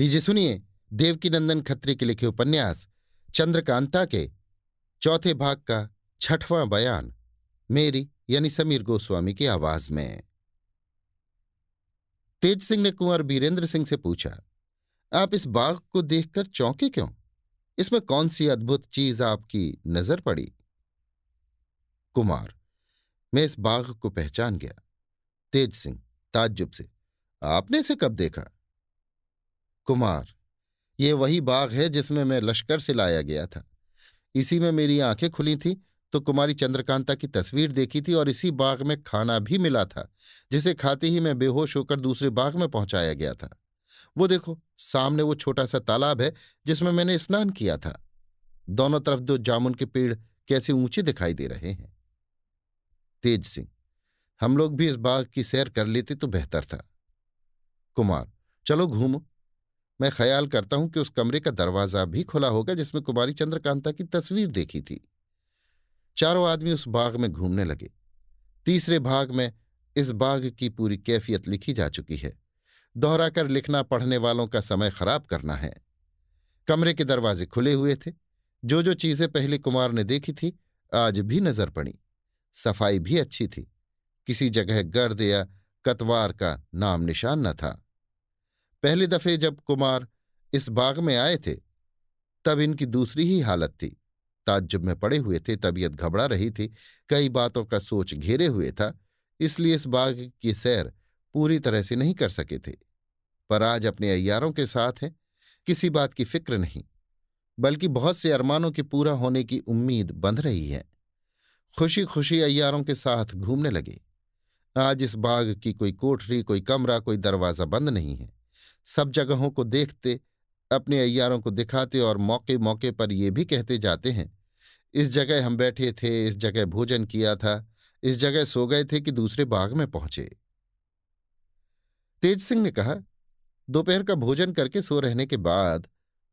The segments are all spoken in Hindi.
लीजिए सुनिए देवकीनंदन खत्री के लिखे उपन्यास, चंद्रकांता के चौथे भाग का छठवां बयान, मेरी यानी समीर गोस्वामी की आवाज़ में। तेज सिंह ने कुंवर बीरेंद्र सिंह से पूछा, आप इस बाग को देखकर चौंके क्यों? इसमें कौन सी अद्भुत चीज़ आपकी नज़र पड़ी? कुमार, मैं इस बाग को पहचान गया। तेज सिंह ताज्जुब से, आपने इसे कब देखा? कुमार, ये वही बाग है जिसमें मैं लश्कर से लाया गया था। इसी में मेरी आँखें खुली थी तो कुमारी चंद्रकांता की तस्वीर देखी थी और इसी बाग में खाना भी मिला था, जिसे खाते ही मैं बेहोश होकर दूसरे बाग में पहुँचाया गया था। वो देखो, सामने वो छोटा सा तालाब है, जिसमें मैंने स्नान किया था। दोनों तरफ़ दो जामुन के पेड़ कैसे ऊँचे दिखाई दे रहे हैं। तेज सिंह, हम लोग भी इस बाग की सैर कर लेते तो बेहतर था। कुमार, चलो घूमो। मैं ख्याल करता हूँ कि उस कमरे का दरवाज़ा भी खुला होगा जिसमें कुमारी चंद्रकांता की तस्वीर देखी थी। चारों आदमी उस बाग में घूमने लगे। तीसरे भाग में इस बाग की पूरी कैफियत लिखी जा चुकी है। दोहराकर लिखना पढ़ने वालों का समय खराब करना है। कमरे के दरवाजे खुले हुए थे। जो जो चीज़ें पहले कुमार ने देखी थी, आज भी नज़र पड़ी। सफ़ाई भी अच्छी थी। किसी जगह गर्द या कतवार का नाम निशान न था। पहले दफे जब कुमार इस बाग में आए थे, तब इनकी दूसरी ही हालत थी। ताज्जुब में पड़े हुए थे, तबीयत घबरा रही थी, कई बातों का सोच घेरे हुए था, इसलिए इस बाग की सैर पूरी तरह से नहीं कर सके थे। पर आज अपने अयारों के साथ हैं, किसी बात की फ़िक्र नहीं, बल्कि बहुत से अरमानों के पूरा होने की उम्मीद बंध रही है। खुशी खुशी अयारों के साथ घूमने लगे। आज इस बाग की कोई कोठरी, कोई कमरा, कोई दरवाज़ा बंद नहीं है। सब जगहों को देखते, अपने अयारों को दिखाते और मौके मौके पर ये भी कहते जाते हैं, इस जगह हम बैठे थे, इस जगह भोजन किया था, इस जगह सो गए थे कि दूसरे बाग में पहुँचे। तेज सिंह ने कहा, दोपहर का भोजन करके सो रहने के बाद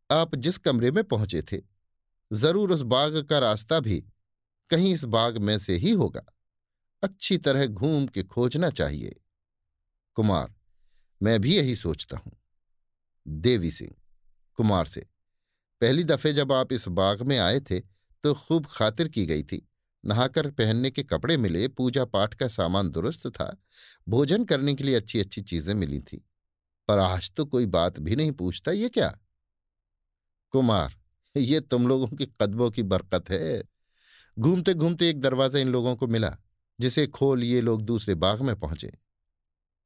आप जिस कमरे में पहुँचे थे, ज़रूर उस बाग का रास्ता भी कहीं इस बाग में से ही होगा। अच्छी तरह घूम के खोजना चाहिए। कुमार मैं भी यही सोचता हूँ। देवी सिंह, कुमार से, पहली दफे जब आप इस बाग में आए थे तो खूब खातिर की गई थी। नहाकर पहनने के कपड़े मिले पूजा पाठ का सामान दुरुस्त था, भोजन करने के लिए अच्छी अच्छी चीज़ें मिली थी। पर आज तो कोई बात भी नहीं पूछता ये क्या? कुमार, ये तुम लोगों के कदमों की बरकत है। घूमते घूमते एक दरवाज़ा इन लोगों को मिला, जिसे खोल ये लोग दूसरे बाग में पहुँचे।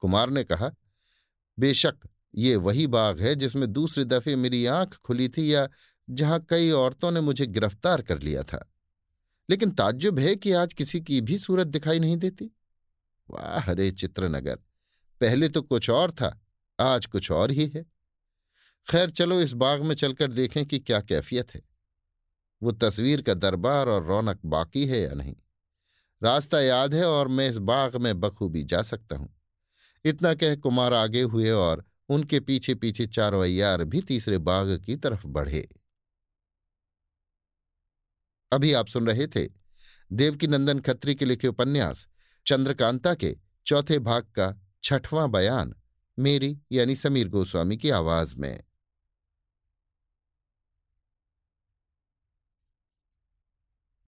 कुमार ने कहा बेशक, ये वही बाग है जिसमें दूसरी दफे मेरी आँख खुली थी या जहाँ कई औरतों ने मुझे गिरफ़्तार कर लिया था। लेकिन ताज्जुब है कि आज किसी की भी सूरत दिखाई नहीं देती। वाह हरे चित्रनगर, पहले तो कुछ और था, आज कुछ और ही है। खैर चलो इस बाग में चलकर देखें कि क्या कैफियत है। वो तस्वीर का दरबार और रौनक बाकी है या नहीं? रास्ता याद है और मैं इस बाग में बखूबी जा सकता हूँ। इतना कह कुमार आगे हुए और उनके पीछे पीछे चारों अयार भी तीसरे बाग की तरफ़ बढ़े। अभी आप सुन रहे थे देवकीनंदन खत्री के लिखे उपन्यास, चंद्रकांता के चौथे भाग का छठवां बयान, मेरी यानी समीर गोस्वामी की आवाज़ में।